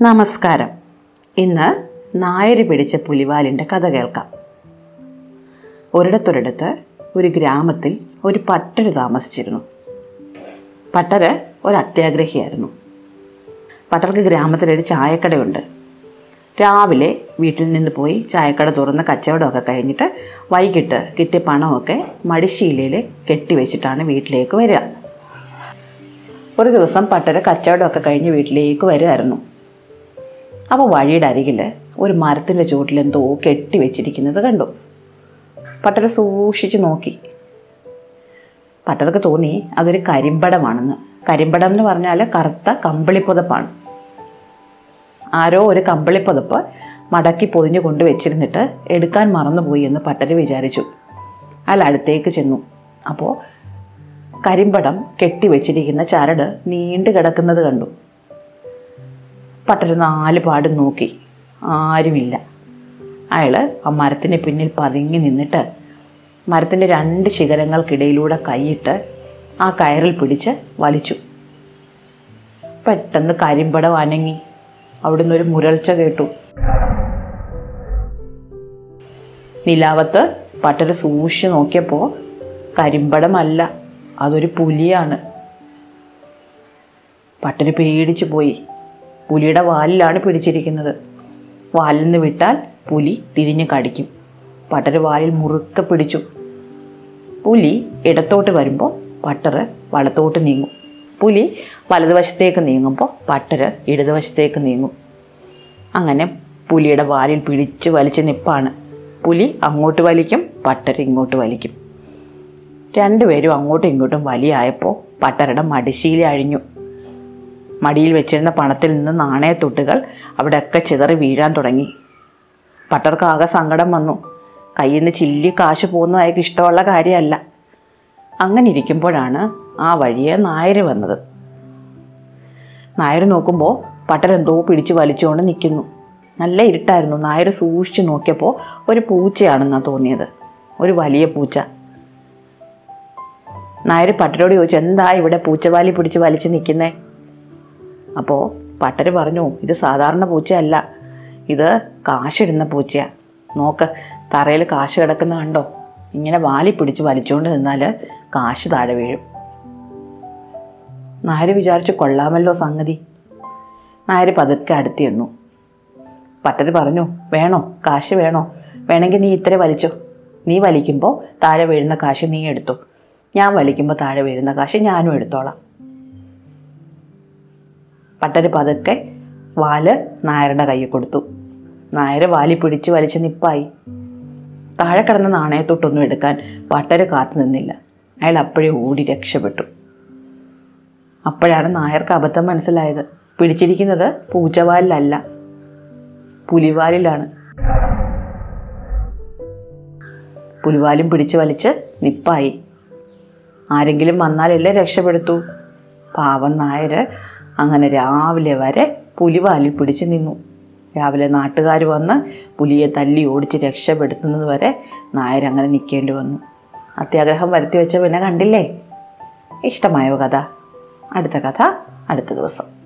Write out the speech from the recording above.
നമസ്കാരം. ഇന്ന് നായര് പിടിച്ച പുലിവാലിന്റെ കഥ കേൾക്കാം. ഒരിടത്തൊരിടത്ത് ഒരു ഗ്രാമത്തിൽ ഒരു പട്ടര് താമസിച്ചിരുന്നു. പട്ടര് ഒരു അത്യാഗ്രഹിയായിരുന്നു പട്ടർക്ക് ഗ്രാമത്തിലൊരു ചായക്കടയുണ്ട്. രാവിലെ വീട്ടിൽ നിന്ന് പോയി ചായക്കട തുറന്ന് കച്ചവടമൊക്കെ കഴിഞ്ഞിട്ട് വൈകിട്ട് കിട്ടിയ പണമൊക്കെ മടിശീലയിൽ കെട്ടിവെച്ചിട്ടാണ് വീട്ടിലേക്ക് വരിക. ഒരു ദിവസം പട്ടര കച്ചവടമൊക്കെ കഴിഞ്ഞ് വീട്ടിലേക്ക് വരുമായിരുന്നു അപ്പോൾ വഴിയുടെ അരികിൽ ഒരു മരത്തിന്റെ ചുവട്ടിൽ എന്തോ കെട്ടി വെച്ചിരിക്കുന്നത് കണ്ടു. പട്ടര സൂക്ഷിച്ച് നോക്കി. പട്ടർക്ക് തോന്നി അതൊരു കരിമ്പടമാണെന്ന്. കരിമ്പടം എന്ന് പറഞ്ഞാൽ കറുത്ത കമ്പിളിപ്പുതപ്പാണ്. ആരോ ഒരു കമ്പിളിപ്പുതപ്പ് മടക്കി പൊതിഞ്ഞു കൊണ്ട് വെച്ചിരുന്നിട്ട് എടുക്കാൻ മറന്നുപോയി എന്ന് പട്ടര് വിചാരിച്ചു. അയാൾ അടുത്തേക്ക് ചെന്നു. അപ്പോൾ കരിമ്പടം കെട്ടിവെച്ചിരിക്കുന്ന ചരട് നീണ്ടു കിടക്കുന്നത് കണ്ടു. പട്ടര് നാല് പാടും നോക്കി. ആരുമില്ല. അയാൾ ആ മരത്തിന് പിന്നിൽ പതുങ്ങി നിന്നിട്ട് മരത്തിന്റെ രണ്ട് ശിഖരങ്ങൾക്കിടയിലൂടെ കൈയിട്ട് ആ കയറിൽ പിടിച്ച് വലിച്ചു. പെട്ടെന്ന് കരിമ്പടം അനങ്ങി. അവിടുന്ന് ഒരു മുരൾച്ച കേട്ടു. നിലാവത്ത് പട്ടര് സൂക്ഷിച്ചു നോക്കിയപ്പോൾ കരിമ്പടമല്ല. അതൊരു പുലിയാണ്. പട്ടിന് പേടിച്ചു പോയി. പുലിയുടെ വാലിലാണ് പിടിച്ചിരിക്കുന്നത്. വാലിൽ നിന്ന് വിട്ടാൽ പുലി തിരിഞ്ഞ് കടിക്കും. പട്ടര് വാലിൽ മുറുക്കെ പിടിച്ചു. പുലി ഇടത്തോട്ട് വരുമ്പോൾ പട്ടറ് വലത്തോട്ട് നീങ്ങും. പുലി വലതുവശത്തേക്ക് നീങ്ങുമ്പോൾ പട്ടര് ഇടതുവശത്തേക്ക് നീങ്ങും. അങ്ങനെ പുലിയുടെ വാലിൽ പിടിച്ച് വലിച്ച് നിപ്പാണ്. പുലി അങ്ങോട്ട് വലിക്കും പട്ടര് ഇങ്ങോട്ട് വലിക്കും. രണ്ടുപേരും അങ്ങോട്ടും ഇങ്ങോട്ടും വലിയായപ്പോൾ പട്ടരുടെ മടിശീല അഴിഞ്ഞു. മടിയിൽ വെച്ചിരുന്ന പണത്തിൽ നിന്ന് നാണയത്തൊട്ടുകൾ അവിടെയൊക്കെ ചിതറി വീഴാൻ തുടങ്ങി. പട്ടർക്ക് ആകെ സങ്കടം വന്നു. കയ്യിൽ നിന്ന് ചില്ലി കാശ് പോകുന്നത് അയാൾക്ക് ഇഷ്ടമുള്ള കാര്യമല്ല. അങ്ങനെ ഇരിക്കുമ്പോഴാണ് ആ വഴിയെ നായർ വന്നത്. നായർ നോക്കുമ്പോൾ പട്ടരെന്തോ പിടിച്ച് വലിച്ചുകൊണ്ട് നിൽക്കുന്നു. നല്ല ഇരുട്ടായിരുന്നു. നായർ സൂക്ഷിച്ച് നോക്കിയപ്പോൾ ഒരു പൂച്ചയാണെന്നാണ് തോന്നിയത്. ഒരു വലിയ പൂച്ച. നായർ പട്ടരോട് ചോദിച്ചു എന്താ ഇവിടെ പൂച്ചവാലി പിടിച്ച് വലിച്ച് നിൽക്കുന്നേ? അപ്പോൾ പട്ടർ പറഞ്ഞു ഇത് സാധാരണ പൂച്ചയല്ല. ഇത് കാശിടുന്ന പൂച്ചയാണ് നോക്ക് തറയിൽ കാശ് കിടക്കുന്ന കണ്ടോ? ഇങ്ങനെ വാലി പിടിച്ച് വലിച്ചുകൊണ്ട് നിന്നാൽ കാശ് താഴെ വീഴും. നായർ വിചാരിച്ചു കൊള്ളാമല്ലോ സംഗതി. നായർ പതുക്കെ അടുത്ത് ചെന്നു. പട്ടർ പറഞ്ഞു വേണോ? കാശ് വേണോ? വേണമെങ്കിൽ നീ ഇത്ര വലിച്ചോ. നീ വലിക്കുമ്പോൾ താഴെ വീഴുന്ന കാശ് നീ എടുത്തു. ഞാൻ വലിക്കുമ്പോൾ താഴെ വീഴുന്ന കാശ് ഞാനും എടുത്തോളാം. പട്ടര് പതുക്കെ വാൽ നായരുടെ കയ്യിൽ കൊടുത്തു. നായർ വാലി പിടിച്ച് വലിച്ച് നിപ്പായി. താഴെ കിടന്ന നാണയത്തൊട്ടൊന്നും എടുക്കാൻ പട്ടര് കാത്തു നിന്നില്ല. അയാൾ അപ്പോഴേ ഓടി രക്ഷപ്പെട്ടു. അപ്പോഴാണ് നായർക്ക് അബദ്ധം മനസ്സിലായത്. പിടിച്ചിരിക്കുന്നത് പൂച്ചവാലിലല്ല പുലിവാലിലാണ്. പുലിവാലും പിടിച്ച് വലിച്ച് നിപ്പായി. ആരെങ്കിലും വന്നാലല്ലേ രക്ഷപ്പെടുത്തൂ. പാവം നായർ അങ്ങനെ രാവിലെ വരെ പുലിവാലിൽ പിടിച്ച് നിന്നു. രാവിലെ നാട്ടുകാർ വന്ന് പുലിയെ തല്ലി ഓടിച്ച് രക്ഷപ്പെടുത്തുന്നത് വരെ നായർ അങ്ങനെ നിൽക്കേണ്ടി വന്നു. അത്യാഗ്രഹം വരുത്തി വെച്ച പിന്നെ കണ്ടില്ലേ? ഇഷ്ടമായോ കഥ? അടുത്ത കഥ അടുത്ത ദിവസം.